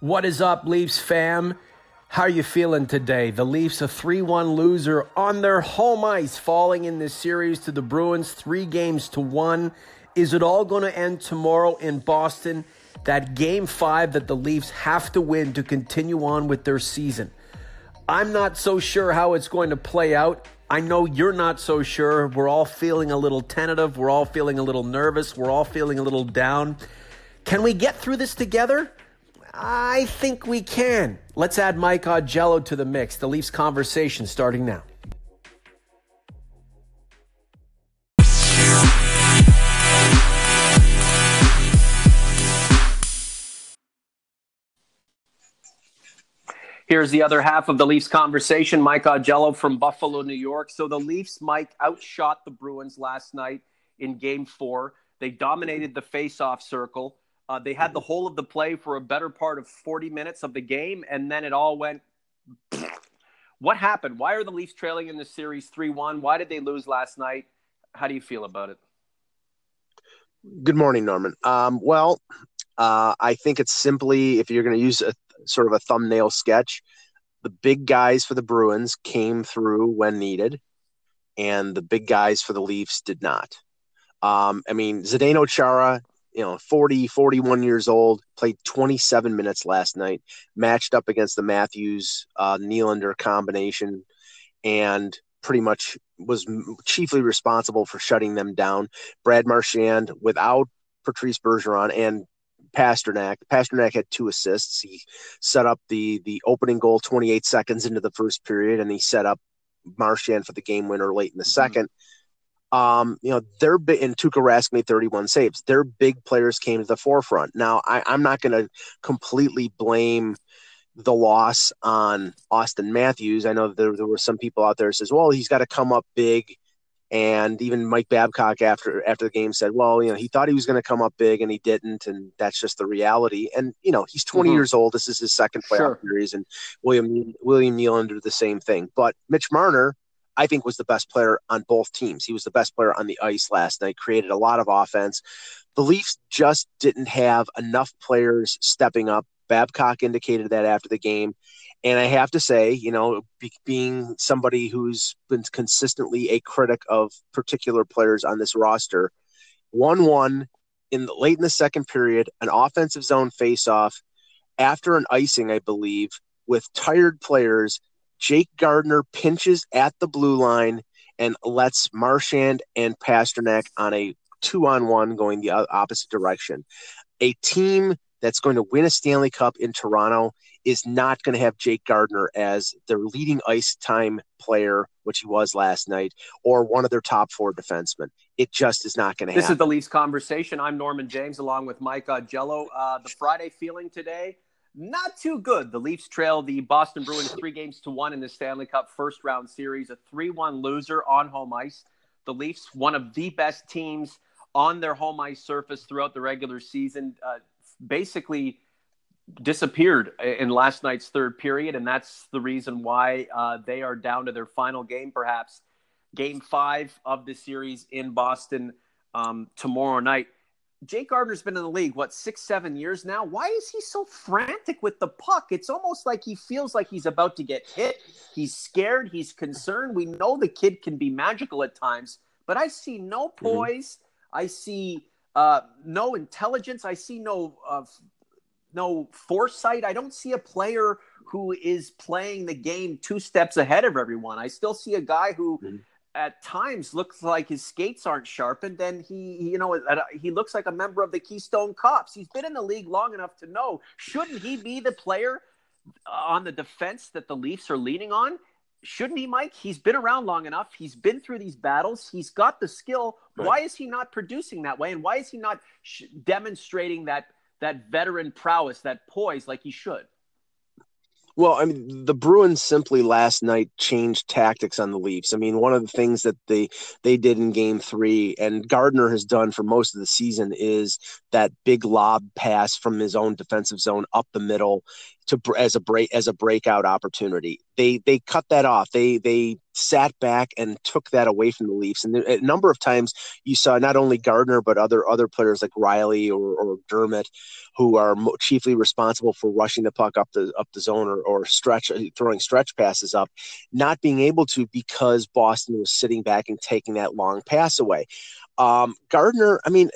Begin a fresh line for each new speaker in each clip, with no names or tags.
What is up, Leafs fam? How are you feeling today? The Leafs a 3-1 loser on their home ice, falling in this series to the Bruins 3 games to 1. Is it all going to end tomorrow in Boston? That game 5 that the Leafs have to win to continue on with their season. I'm not so sure how it's going to play out. I know you're not so sure. We're all feeling a little tentative. We're all feeling a little nervous. We're all feeling a little down. Can we get through this together? I think we can. Let's add Mike Augello to the mix. The Leafs conversation starting now. Here's the other half of the Leafs conversation. Mike Augello from Buffalo, New York. So the Leafs, Mike, outshot the Bruins last night in game four. They dominated the face-off circle. Uh, they had the whole of the play for a better part of 40 minutes of the game, and then it all went. what happened? Why are the Leafs trailing in the series 3 1? Why did they lose last night? How do you feel about it?
Good morning, Norman. Um, well, uh, I think it's simply if you're going to use a sort of a thumbnail sketch, the big guys for the Bruins came through when needed, and the big guys for the Leafs did not. Um, I mean, Zdeno Chara you know 40 41 years old played 27 minutes last night matched up against the matthews uh, Nylander combination and pretty much was chiefly responsible for shutting them down brad marchand without patrice bergeron and Pastrnak. Pastrnak had two assists. He set up the the opening goal 28 seconds into the first period, and he set up Marchand for the game winner late in the mm-hmm. second um, you know, they're big, and Tuukka Rask made 31 saves. Their big players came to the forefront. Now, I, I'm not going to completely blame the loss on Auston Matthews. I know there, there were some people out there says, well, he's got to come up big. And even Mike Babcock after after the game said, well, you know, he thought he was going to come up big and he didn't, and that's just the reality. And you know, he's 20 mm-hmm. years old. This is his second playoff sure. series, and William William Nylander the same thing. But Mitch Marner I think was the best player on both teams. He was the best player on the ice last night, created a lot of offense. The Leafs just didn't have enough players stepping up. Babcock indicated that after the game. And I have to say, you know, be, being somebody who's been consistently a critic of particular players on this roster, 1 1 in the, late in the second period, an offensive zone face-off after an icing, I believe, with tired players Jake Gardiner pinches at the blue line and lets Marchand and Pastrnak on a two on one going the opposite direction. A team that's going to win a Stanley Cup in Toronto is not going to have Jake Gardiner as their leading ice time player, which he was last night, or one of their top four defensemen. It just is not going to happen.
This is the Leafs conversation. I'm Norman James along with Mike Augello. Uh, the Friday feeling today not too good. The Leafs trail the Boston Bruins three games to one in the Stanley Cup first round series, a 3 1 loser on home ice. The Leafs, one of the best teams on their home ice surface throughout the regular season, uh, basically disappeared in last night's third period. And that's the reason why uh, they are down to their final game, perhaps game five of the series in Boston um, tomorrow night. Jake Gardiner's been in the league, what, six, seven years now? Why is he so frantic with the puck? It's almost like he feels like he's about to get hit. He's scared. He's concerned. We know the kid can be magical at times, but I see no mm-hmm. poise. Mm-hmm. I see uh, no intelligence. I see no uh, no foresight. I don't see a player who is playing the game two steps ahead of everyone. I still see a guy who. Mm-hmm at times looks like his skates aren't sharpened and he you know he looks like a member of the keystone cops. He's been in the league long enough to know shouldn't he be the player uh, on the defense that the leafs are leaning on? Shouldn't he mike? He's been around long enough. He's been through these battles. He's got the skill. Right. why is he not producing that way? And why is he not sh- demonstrating that that veteran prowess that poise like he should
well, I mean, the Bruins simply last night changed tactics on the Leafs. I mean, one of the things that they they did in Game Three, and Gardiner has done for most of the season, is that big lob pass from his own defensive zone up the middle to as a break as a breakout opportunity. They they cut that off. They they sat back and took that away from the Leafs. And a number of times you saw not only Gardiner but other other players like Rielly or, or Dermott, who are chiefly responsible for rushing the puck up the up the zone or, or stretch throwing stretch passes up, not being able to because Boston was sitting back and taking that long pass away. Um, Gardiner, I mean,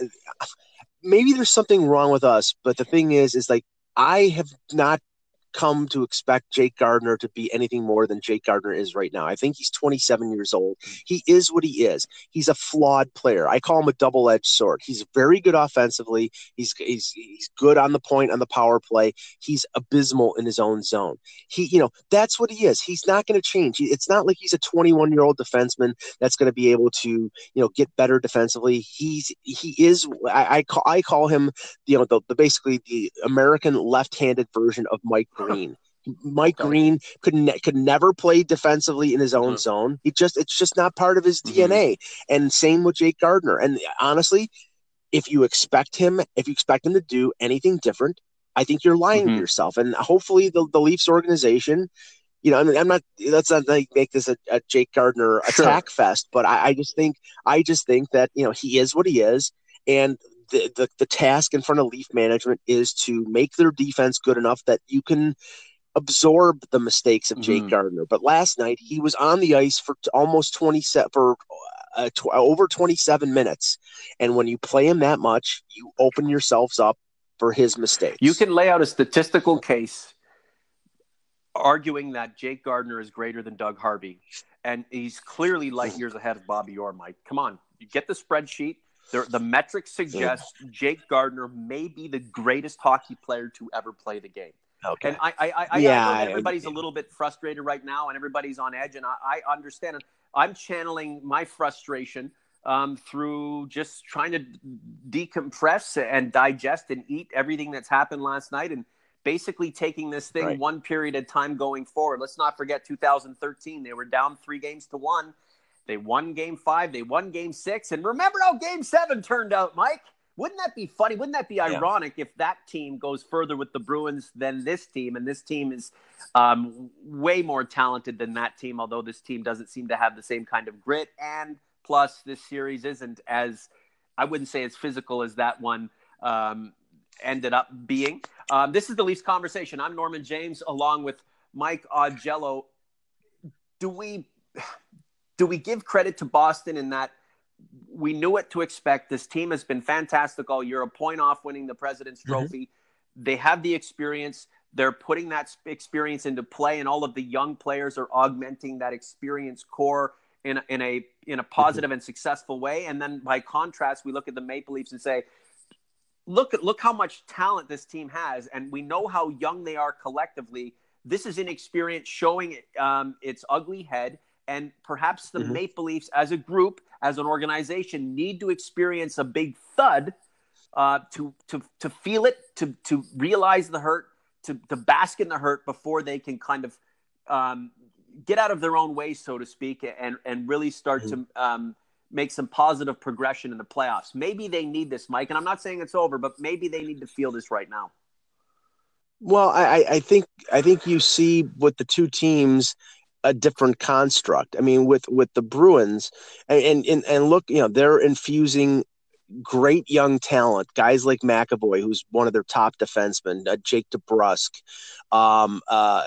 maybe there's something wrong with us, but the thing is, is like I have not come to expect Jake Gardiner to be anything more than Jake Gardiner is right now. I think he's 27 years old. He is what he is. He's a flawed player. I call him a double-edged sword. He's very good offensively. He's he's he's good on the point on the power play. He's abysmal in his own zone. He, you know, that's what he is. He's not going to change. It's not like he's a 21-year-old defenseman that's going to be able to, you know, get better defensively. He's he is I, I call I call him, you know, the, the basically the American left-handed version of Mike Green. Mike Green could ne- could never play defensively in his own mm-hmm. zone. He just it's just not part of his mm-hmm. DNA. And same with Jake Gardiner. And honestly, if you expect him, if you expect him to do anything different, I think you're lying mm-hmm. to yourself. And hopefully, the, the Leafs organization, you know, I mean, I'm not. Let's not like make this a, a Jake Gardiner sure. attack fest, but I, I just think I just think that you know he is what he is, and the, the, the task in front of Leaf management is to make their defense good enough that you can absorb the mistakes of Jake mm-hmm. Gardiner. But last night he was on the ice for almost 20 for uh, tw- over 27 minutes. And when you play him that much, you open yourselves up for his mistakes.
You can lay out a statistical case arguing that Jake Gardiner is greater than Doug Harvey. And he's clearly light years ahead of Bobby Orr, Mike. Come on, you get the spreadsheet the, the metrics suggest Jake Gardiner may be the greatest hockey player to ever play the game. Okay. And I, I, I, yeah, I know everybody's a little bit frustrated right now, and everybody's on edge, and I, I understand it. I'm channeling my frustration um, through just trying to decompress and digest and eat everything that's happened last night, and basically taking this thing right. one period at time going forward. Let's not forget 2013; they were down three games to one they won game five, they won game six. And remember how game seven turned out, Mike? Wouldn't that be funny? Wouldn't that be ironic yeah. if that team goes further with the Bruins than this team? And this team is um, way more talented than that team, although this team doesn't seem to have the same kind of grit. And plus, this series isn't as, I wouldn't say as physical as that one um, ended up being. Um, this is the Leafs conversation. I'm Norman James along with Mike Augello. Do we do we give credit to Boston in that we knew what to expect? This team has been fantastic all year, a point off winning the President's mm-hmm. Trophy. They have the experience. They're putting that experience into play, and all of the young players are augmenting that experience core in a, in a in a positive mm-hmm. and successful way. And then by contrast, we look at the Maple Leafs and say, look at look how much talent this team has, and we know how young they are collectively. This is inexperience showing um, its ugly head and perhaps the mm-hmm. Maple Leafs as a group, as an organization, need to experience a big thud uh, to to to feel it, to to realize the hurt, to to bask in the hurt before they can kind of um, get out of their own way, so to speak, and and really start mm-hmm. to um, make some positive progression in the playoffs. Maybe they need this, Mike, and I'm not saying it's over, but maybe they need to feel this right now.
Well, I, I think I think you see with the two teams a different construct. I mean, with with the Bruins, and and and look, you know, they're infusing great young talent, guys like McAvoy, who's one of their top defensemen, uh, Jake DeBrusk, um, uh,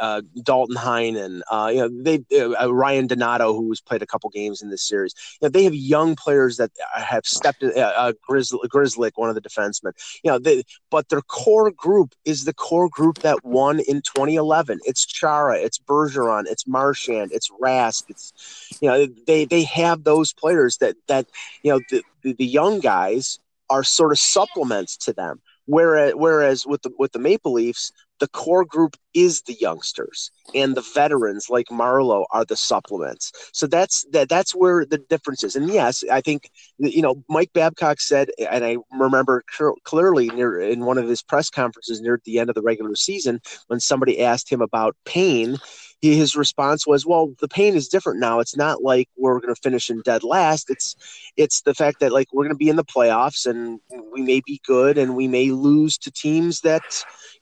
uh, Danton Heinen, uh, you know, they uh, Ryan Donato, who's played a couple games in this series. You know, they have young players that have stepped in. Uh, Grzelcyk, one of the defensemen. You know, they, but their core group is the core group that won in 2011. It's Chara, it's Bergeron, it's Marchand, it's Rask. It's you know, they they have those players that that you know the, the, the young guys are sort of supplements to them. Whereas, whereas with the with the Maple Leafs, the core group is the youngsters, and the veterans like Marleau are the supplements. So that's that that's where the difference is. And yes, I think you know Mike Babcock said, and I remember clearly near in one of his press conferences near the end of the regular season when somebody asked him about pain he, his response was, "Well, the pain is different now. It's not like we're going to finish in dead last. It's it's the fact that like we're going to be in the playoffs and we may be good and we may lose to teams that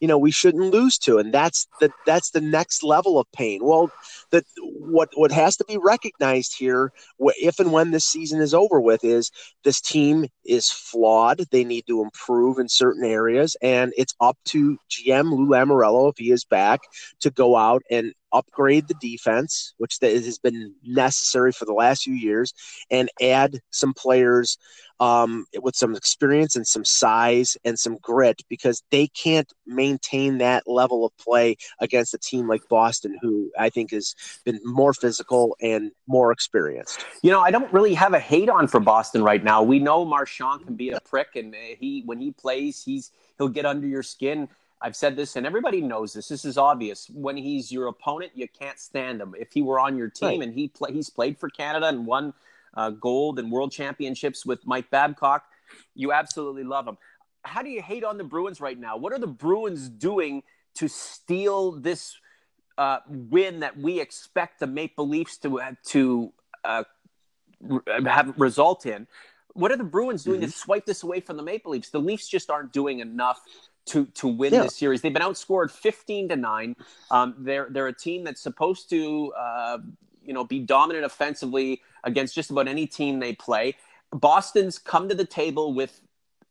you know we shouldn't lose to, and that's the that's the next level of pain. Well, that what what has to be recognized here, if and when this season is over with, is this team is flawed. They need to improve in certain areas, and it's up to GM Lou Lamoriello if he is back to go out and upgrade the defense, which has been necessary for the last few years, and add some players um, with some experience and some size and some grit because they can't maintain that level of play against a team like Boston, who I think has been more physical and more experienced.
You know, I don't really have a hate on for Boston right now. We know Marchand can be a prick, and he when he plays, he's he'll get under your skin. I've said this, and everybody knows this. This is obvious. When he's your opponent, you can't stand him. If he were on your team right. and he play, he's played for Canada and won uh, gold and world championships with Mike Babcock, you absolutely love him. How do you hate on the Bruins right now? What are the Bruins doing to steal this uh, win that we expect the Maple Leafs to to uh, have result in? What are the Bruins doing mm-hmm. to swipe this away from the Maple Leafs? The Leafs just aren't doing enough to to win yeah. this series. They've been outscored fifteen to nine. Um, they're they're a team that's supposed to uh, you know be dominant offensively against just about any team they play. Boston's come to the table with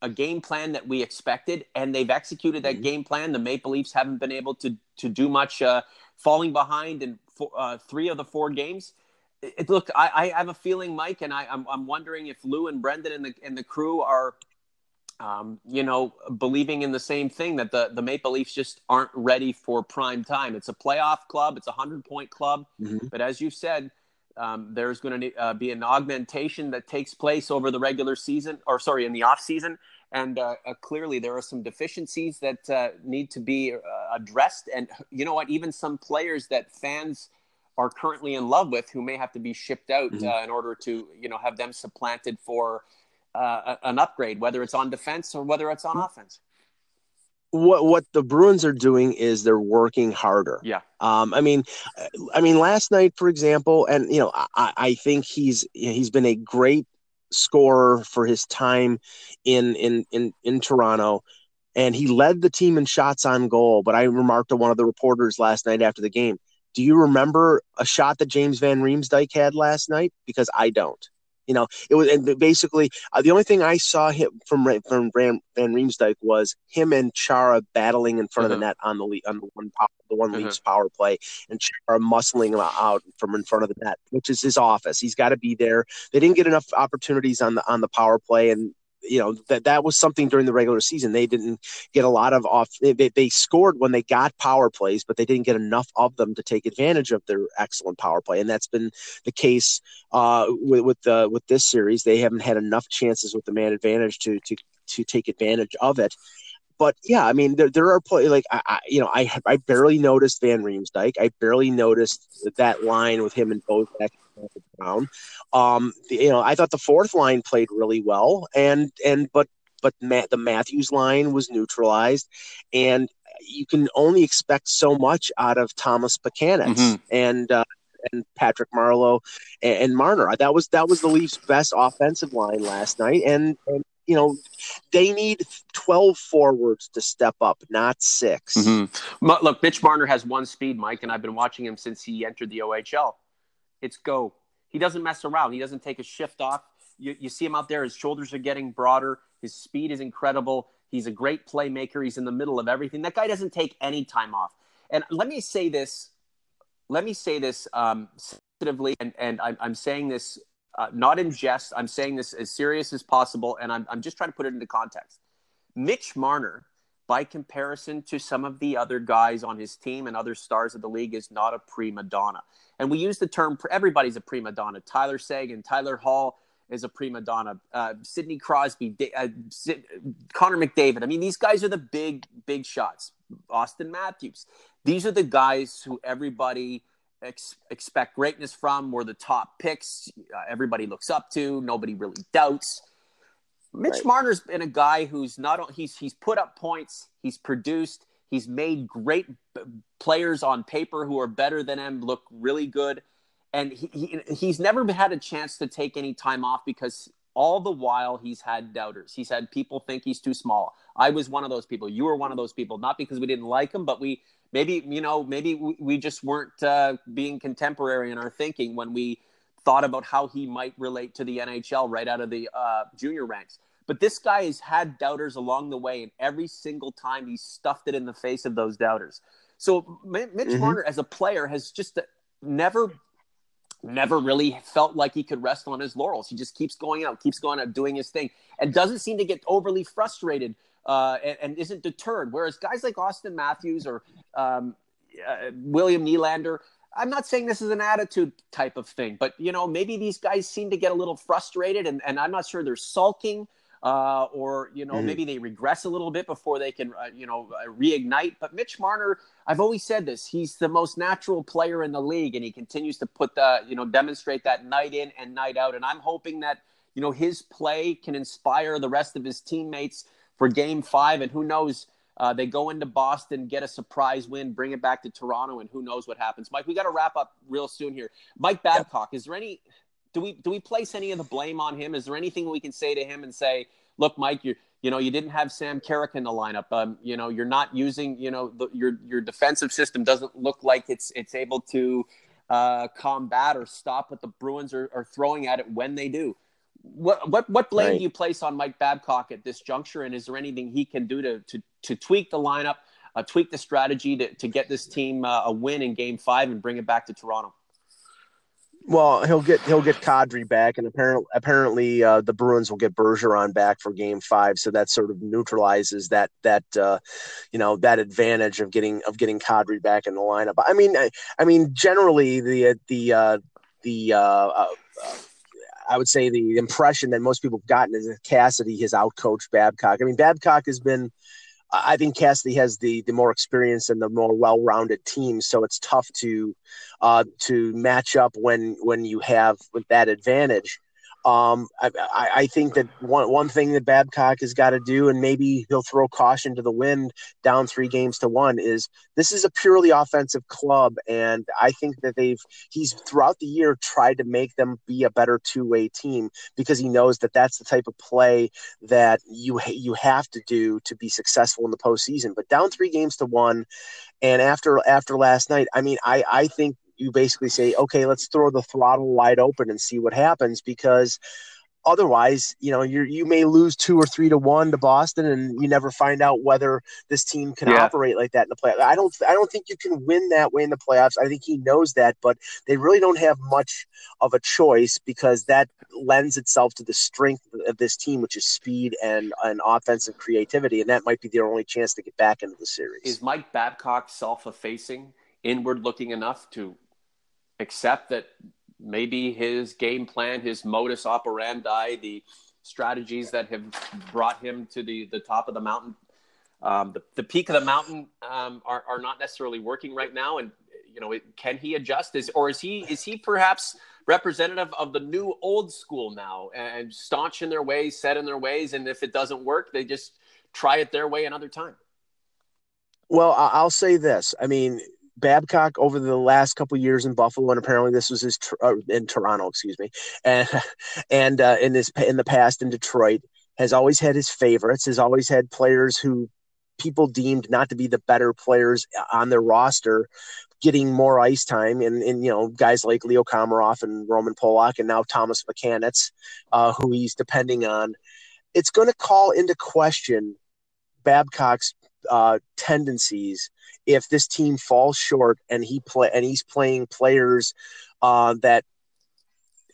a game plan that we expected, and they've executed that mm-hmm. game plan. The Maple Leafs haven't been able to to do much, uh, falling behind in four, uh, three of the four games. It, look, I, I, have a feeling, Mike, and I, I'm, I'm wondering if Lou and Brendan and the and the crew are um, you know, believing in the same thing that the, the Maple Leafs just aren't ready for prime time. It's a playoff club, it's a 100 point club. Mm-hmm. But as you said, um, there's going to uh, be an augmentation that takes place over the regular season, or sorry, in the off season. And uh, uh, clearly, there are some deficiencies that uh, need to be uh, addressed. And you know what? Even some players that fans are currently in love with, who may have to be shipped out mm-hmm. Uh, in order to, you know, have them supplanted for uh, an upgrade, whether it's on defense or whether it's on offense.
What what the Bruins are doing is they're working harder.
Yeah.
Um. I mean, I mean, last night, for example, and you know, I, I think he's he's been a great scorer for his time in in in in Toronto and he led the team in shots on goal. But I remarked to one of the reporters last night after the game, do you remember a shot that James Van Riemsdyk had last night? Because I don't. You know, it was and basically uh, the only thing I saw him from from Van, Van Riemsdyk was him and Chara battling in front uh-huh. of the mm-hmm. net on the on the one the one uh-huh. Leafs power play, and Chara muscling him out from in front of the net, which is his office. He's got to be there. They didn't get enough opportunities on the on the power play, and you know that that was something during the regular season. They didn't get a lot of off. They, they scored when they got power plays, but they didn't get enough of them to take advantage of their excellent power play, and that's been the case uh, with with, the, with this series. They haven't had enough chances with the man advantage to to to take advantage of it but yeah, I mean, there, there are play like I, I, you know, I I barely noticed Van Riemsdyk. I barely noticed that line with him and Bozak Brown. Um, the, you know, I thought the fourth line played really well, and and but but Matt, the Matthews line was neutralized, and you can only expect so much out of Thomas Plekanec mm-hmm. and. Uh, and Patrick Marleau and, and Marner. That was that was the Leafs' best offensive line last night, and, and you know, they need 12 forwards to step up, not 6
mm-hmm. Look, Mitch Marner has one speed, Mike, and I've been watching him since he entered the OHL. It's go. He doesn't mess around. He doesn't take a shift off. You, you see him out there. His shoulders are getting broader. His speed is incredible. He's a great playmaker. He's in the middle of everything. That guy doesn't take any time off. And let me say this. Let me say this um, sensitively, and, and I'm, I'm saying this uh, not in jest. I'm saying this as serious as possible, and I'm, I'm just trying to put it into context. Mitch Marner, by comparison to some of the other guys on his team and other stars of the league, is not a prima donna. And we use the term everybody's a prima donna. Tyler Seguin, Tyler Hall is a prima donna. Uh, Sidney Crosby, uh, Sid, Connor McDavid. I mean, these guys are the big, big shots. Auston Matthews. These are the guys who everybody ex- expect greatness from. We're the top picks. Uh, everybody looks up to. Nobody really doubts. Mitch right. Marner's been a guy who's not he's he's put up points. He's produced. He's made great players on paper who are better than him look really good. And he, he, he's never had a chance to take any time off because all the while he's had doubters. He's had people think he's too small. I was one of those people. You were one of those people, not because we didn't like him, but we maybe, you know, maybe we, we just weren't uh, being contemporary in our thinking when we thought about how he might relate to the NHL right out of the uh, junior ranks. But this guy has had doubters along the way, and every single time he's stuffed it in the face of those doubters. So Mitch mm-hmm. Marner, as a player, has just never, never really felt like he could rest on his laurels. He just keeps going out, keeps going out, doing his thing, and doesn't seem to get overly frustrated uh, and, and, isn't deterred. Whereas guys like Auston Matthews or um, uh, William Nylander, I'm not saying this is an attitude type of thing, but you know, maybe these guys seem to get a little frustrated, and, and I'm not sure they're sulking uh, or you know mm. maybe they regress a little bit before they can uh, you know uh, reignite. But Mitch Marner, I've always said this: he's the most natural player in the league, and he continues to put the you know demonstrate that night in and night out. And I'm hoping that you know his play can inspire the rest of his teammates for Game Five, and who knows. Uh, they go into Boston, get a surprise win, bring it back to Toronto, and who knows what happens. Mike, we got to wrap up real soon here. Mike Babcock, is there any do we do we place any of the blame on him? Is there anything we can say to him and say, look, Mike, you you know you didn't have Sam Carrick in the lineup. Um, you know you're not using you know the, your your defensive system doesn't look like it's it's able to uh, combat or stop what the Bruins are, are throwing at it when they do. What what what blame right. do you place on Mike Babcock at this juncture? And is there anything he can do to to to tweak the lineup, uh, tweak the strategy to to get this team uh, a win in Game Five and bring it back to Toronto?
Well, he'll get he'll get Kadri back, and apparently apparently uh, the Bruins will get Bergeron back for Game Five, so that sort of neutralizes that that uh, you know that advantage of getting of getting Kadri back in the lineup. I mean, I, I mean generally the the uh, the uh, uh, I would say the impression that most people have gotten is that Cassidy has outcoached Babcock. I mean, Babcock has been I think Cassidy has the the more experience and the more well rounded team, so it's tough to uh, to match up when when you have that advantage. Um, I, I, think that one, one thing that Babcock has got to do, and maybe he'll throw caution to the wind down three games to one, is this is a purely offensive club, and I think that they've he's throughout the year tried to make them be a better two way team because he knows that that's the type of play that you you have to do to be successful in the postseason. But down three games to one, and after after last night, I mean, I I think you basically say, okay, let's throw the throttle wide open and see what happens because otherwise, you know, you you may lose two or three to one to Boston, and you never find out whether this team can yeah. operate like that in the playoffs. I don't I don't think you can win that way in the playoffs. I think he knows that, but they really don't have much of a choice because that lends itself to the strength of this team, which is speed and and offensive creativity, and that might be their only chance to get back into the series.
Is Mike Babcock self-effacing? inward looking enough to accept that maybe his game plan, his modus operandi, the strategies that have brought him to the, the top of the mountain, um, the, the peak of the mountain um, are, are not necessarily working right now. And, you know, it, can he adjust? Is, or is he, is he perhaps representative of the new old school now and staunch in their ways, set in their ways? And if it doesn't work, they just try it their way another time.
Well, I'll say this. I mean, Babcock over the last couple years in Buffalo, and apparently this was his uh, in Toronto, excuse me, and and uh, in this in the past in Detroit has always had his favorites. Has always had players who people deemed not to be the better players on their roster getting more ice time and, and you know guys like Leo Komarov and Roman Polak and now Thomas Plekanec, uh, who he's depending on. It's going to call into question Babcock's uh, tendencies if this team falls short and he play and he's playing players uh, that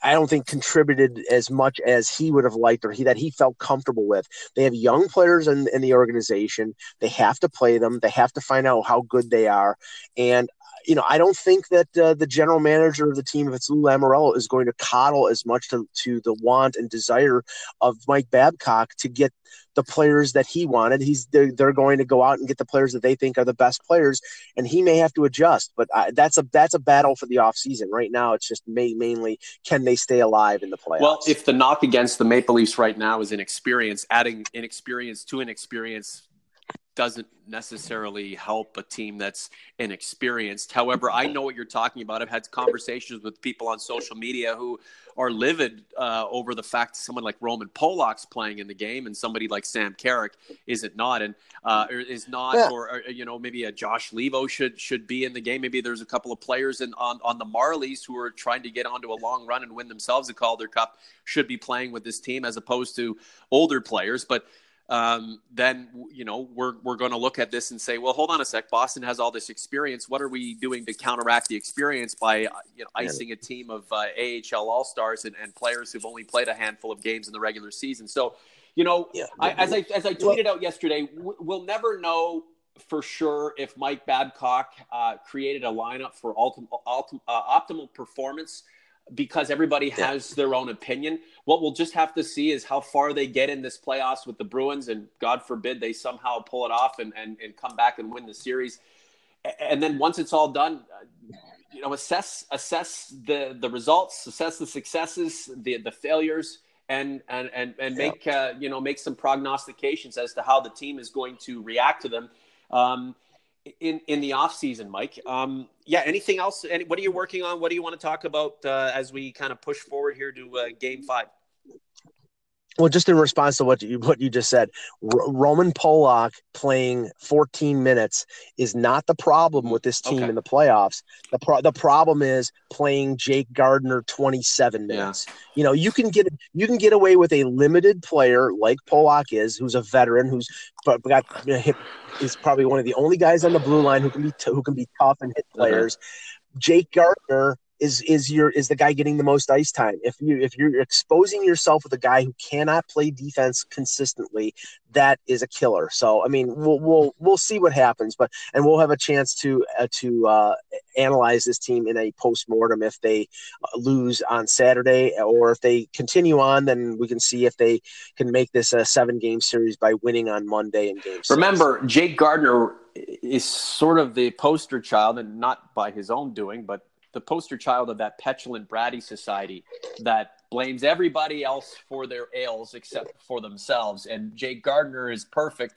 I don't think contributed as much as he would have liked or he that he felt comfortable with. They have young players in, in the organization. They have to play them. They have to find out how good they are. And you know, I don't think that uh, the general manager of the team, if it's Lou Lamoriello, is going to coddle as much to, to the want and desire of Mike Babcock to get the players that he wanted. He's they're, they're going to go out and get the players that they think are the best players, and he may have to adjust. But I, that's a that's a battle for the offseason. Right now, it's just may, mainly can they stay alive in the playoffs.
Well, if the knock against the Maple Leafs right now is inexperience, adding inexperience to inexperience doesn't necessarily help a team that's inexperienced. However, I know what you're talking about. I've had conversations with people on social media who are livid uh, over the fact someone like Roman Polak's playing in the game and somebody like Sam Carrick isn't not and uh, is not, yeah. or, or, you know maybe a Josh Leivo should should be in the game. Maybe there's a couple of players in, on on the Marlies who are trying to get onto a long run and win themselves a Calder Cup should be playing with this team as opposed to older players, but um, then you know we're we're going to look at this and say, well, hold on a sec. Boston has all this experience. What are we doing to counteract the experience by uh, you know icing a team of uh, AHL All Stars and, and players who've only played a handful of games in the regular season? So, you know, yeah. I, as I as I tweeted out yesterday, we'll never know for sure if Mike Babcock uh, created a lineup for ultim, ultim, uh, optimal performance because everybody has yeah. their own opinion. What we'll just have to see is how far they get in this playoffs with the Bruins, and God forbid they somehow pull it off and, and, and come back and win the series. And then once it's all done, uh, you know, assess assess the the results, assess the successes, the the failures, and and and, and make yeah. uh, you know make some prognostications as to how the team is going to react to them. Um, in in the off season, Mike. Um, yeah. Anything else? Any, what are you working on? What do you want to talk about uh, as we kind of push forward here to uh, Game Five?
Well, just in response to what you what you just said, R- Roman Polak playing 14 minutes is not the problem with this team okay. in the playoffs. The pro- the problem is playing Jake Gardiner 27 minutes. Yeah. You know, you can get you can get away with a limited player like Polak is, who's a veteran, who's got you know, hit, is probably one of the only guys on the blue line who can be t- who can be tough and hit players. Jake Gardiner is is your is the guy getting the most ice time. If you if you're exposing yourself with a guy who cannot play defense consistently, that is a killer. So I mean, we'll we'll we'll see what happens, but and we'll have a chance to uh, to uh, analyze this team in a post mortem if they uh, lose on Saturday, or if they continue on, then we can see if they can make this a seven game series by winning on Monday in game.
Remember. Jake gardiner is sort of the poster child, and not by his own doing, but the poster child of that petulant bratty society that blames everybody else for their ails except for themselves. And Jake Gardiner is perfect.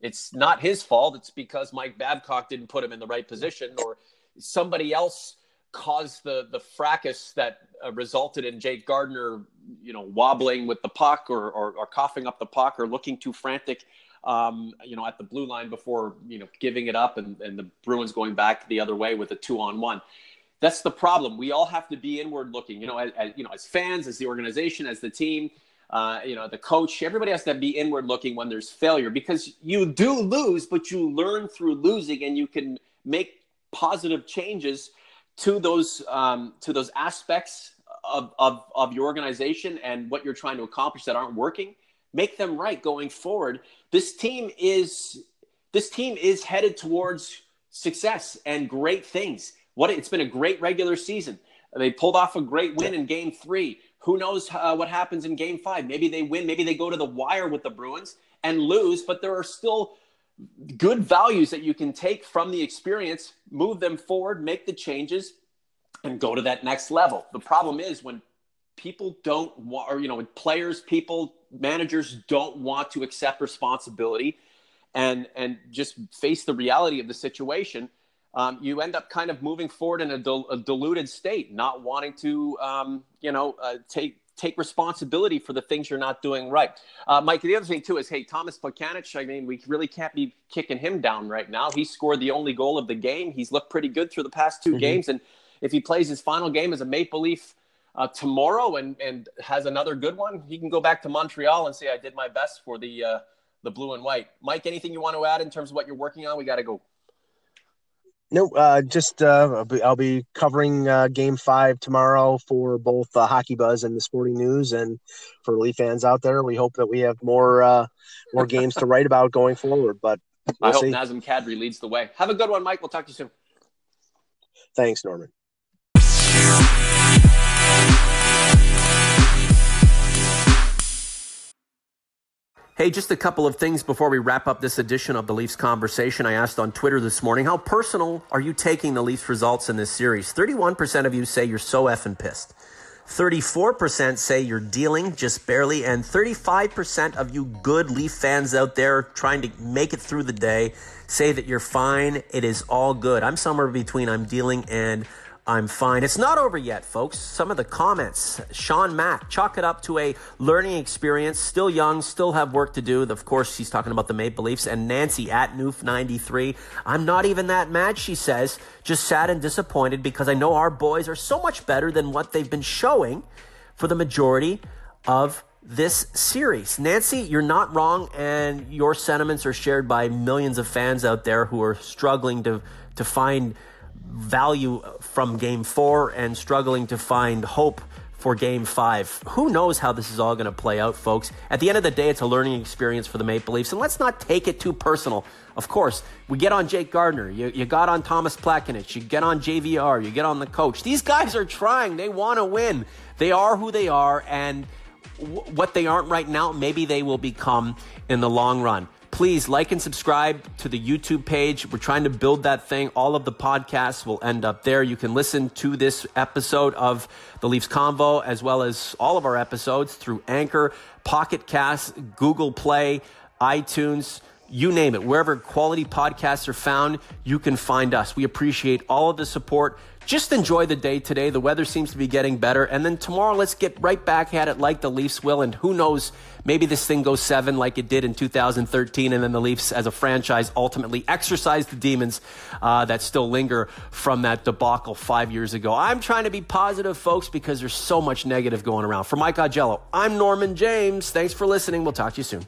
It's not his fault. It's because Mike Babcock didn't put him in the right position or somebody else caused the the fracas that uh, resulted in Jake Gardiner, you know, wobbling with the puck or, or, or coughing up the puck or looking too frantic, um, you know, at the blue line before you know giving it up and, and the Bruins going back the other way with a two on one that's the problem. We all have to be inward looking, you know, as, as you know, as fans, as the organization, as the team, uh, you know, the coach, everybody has to be inward looking when there's failure because you do lose, but you learn through losing and you can make positive changes to those, um, to those aspects of, of, of your organization and what you're trying to accomplish that aren't working, make them right going forward. This team is, this team is headed towards success and great things what it's been a great regular season. They pulled off a great win in Game Three. Who knows uh, what happens in Game Five? Maybe they win. Maybe they go to the wire with the Bruins and lose. But there are still good values that you can take from the experience, move them forward, make the changes, and go to that next level. The problem is when people don't want, or you know, players, people, managers don't want to accept responsibility and and just face the reality of the situation um, you end up kind of moving forward in a, dil- a diluted state, not wanting to, um, you know, uh, take take responsibility for the things you're not doing right. Uh, Mike, the other thing too is, hey, Thomas Plekanec, I mean, we really can't be kicking him down right now. He scored the only goal of the game. He's looked pretty good through the past 2 mm-hmm. games, and if he plays his final game as a Maple Leaf uh, tomorrow and and has another good one, he can go back to Montreal and say, I did my best for the uh, the blue and white. Mike, anything you want to add in terms of what you're working on? We got to go.
No, uh, just uh, I'll, be, I'll be covering uh, Game Five tomorrow for both uh, Hockey Buzz and the Sporting News, and for Leaf fans out there, we hope that we have more uh, more games to write about going forward. But
we'll I hope see. Nazem Kadri leads the way. Have a good one, Mike. We'll talk to you soon.
Thanks, Norman.
Hey, just a couple of things before we wrap up this edition of the Leafs conversation. I asked on Twitter this morning, how personal are you taking the Leafs results in this series? 31% of you say you're so effing pissed. 34% say you're dealing just barely, and 35% of you good Leaf fans out there trying to make it through the day say that you're fine. It is all good. I'm somewhere between I'm dealing and I'm fine. It's not over yet, folks. Some of the comments. Sean Mack, chalk it up to a learning experience. Still young, still have work to do. Of course, he's talking about the Maple Leafs. And Nancy at Noof93. I'm not even that mad, she says. Just sad and disappointed because I know our boys are so much better than what they've been showing for the majority of this series. Nancy, you're not wrong, and your sentiments are shared by millions of fans out there who are struggling to, to find value from game four and struggling to find hope for game five. Who knows how this is all going to play out, folks? At the end of the day, it's a learning experience for the Maple Leafs, and let's not take it too personal. Of course, we get on Jake Gardiner, you, you got on Thomas Plekanec, you get on JVR, you get on the coach. These guys are trying, they want to win. They are who they are, and w- what they aren't right now, maybe they will become in the long run. Please like and subscribe to the YouTube page. We're trying to build that thing. All of the podcasts will end up there. You can listen to this episode of the Leafs Convo as well as all of our episodes through Anchor, Pocket Cast, Google Play, iTunes you name it, wherever quality podcasts are found, you can find us. We appreciate all of the support. Just enjoy the day today. The weather seems to be getting better. And then tomorrow, let's get right back at it like the Leafs will. And who knows, maybe this thing goes seven like it did in 2013. And then the Leafs, as a franchise, ultimately exercise the demons uh, that still linger from that debacle five years ago. I'm trying to be positive, folks, because there's so much negative going around. For Mike Augello, I'm Norman James. Thanks for listening. We'll talk to you soon.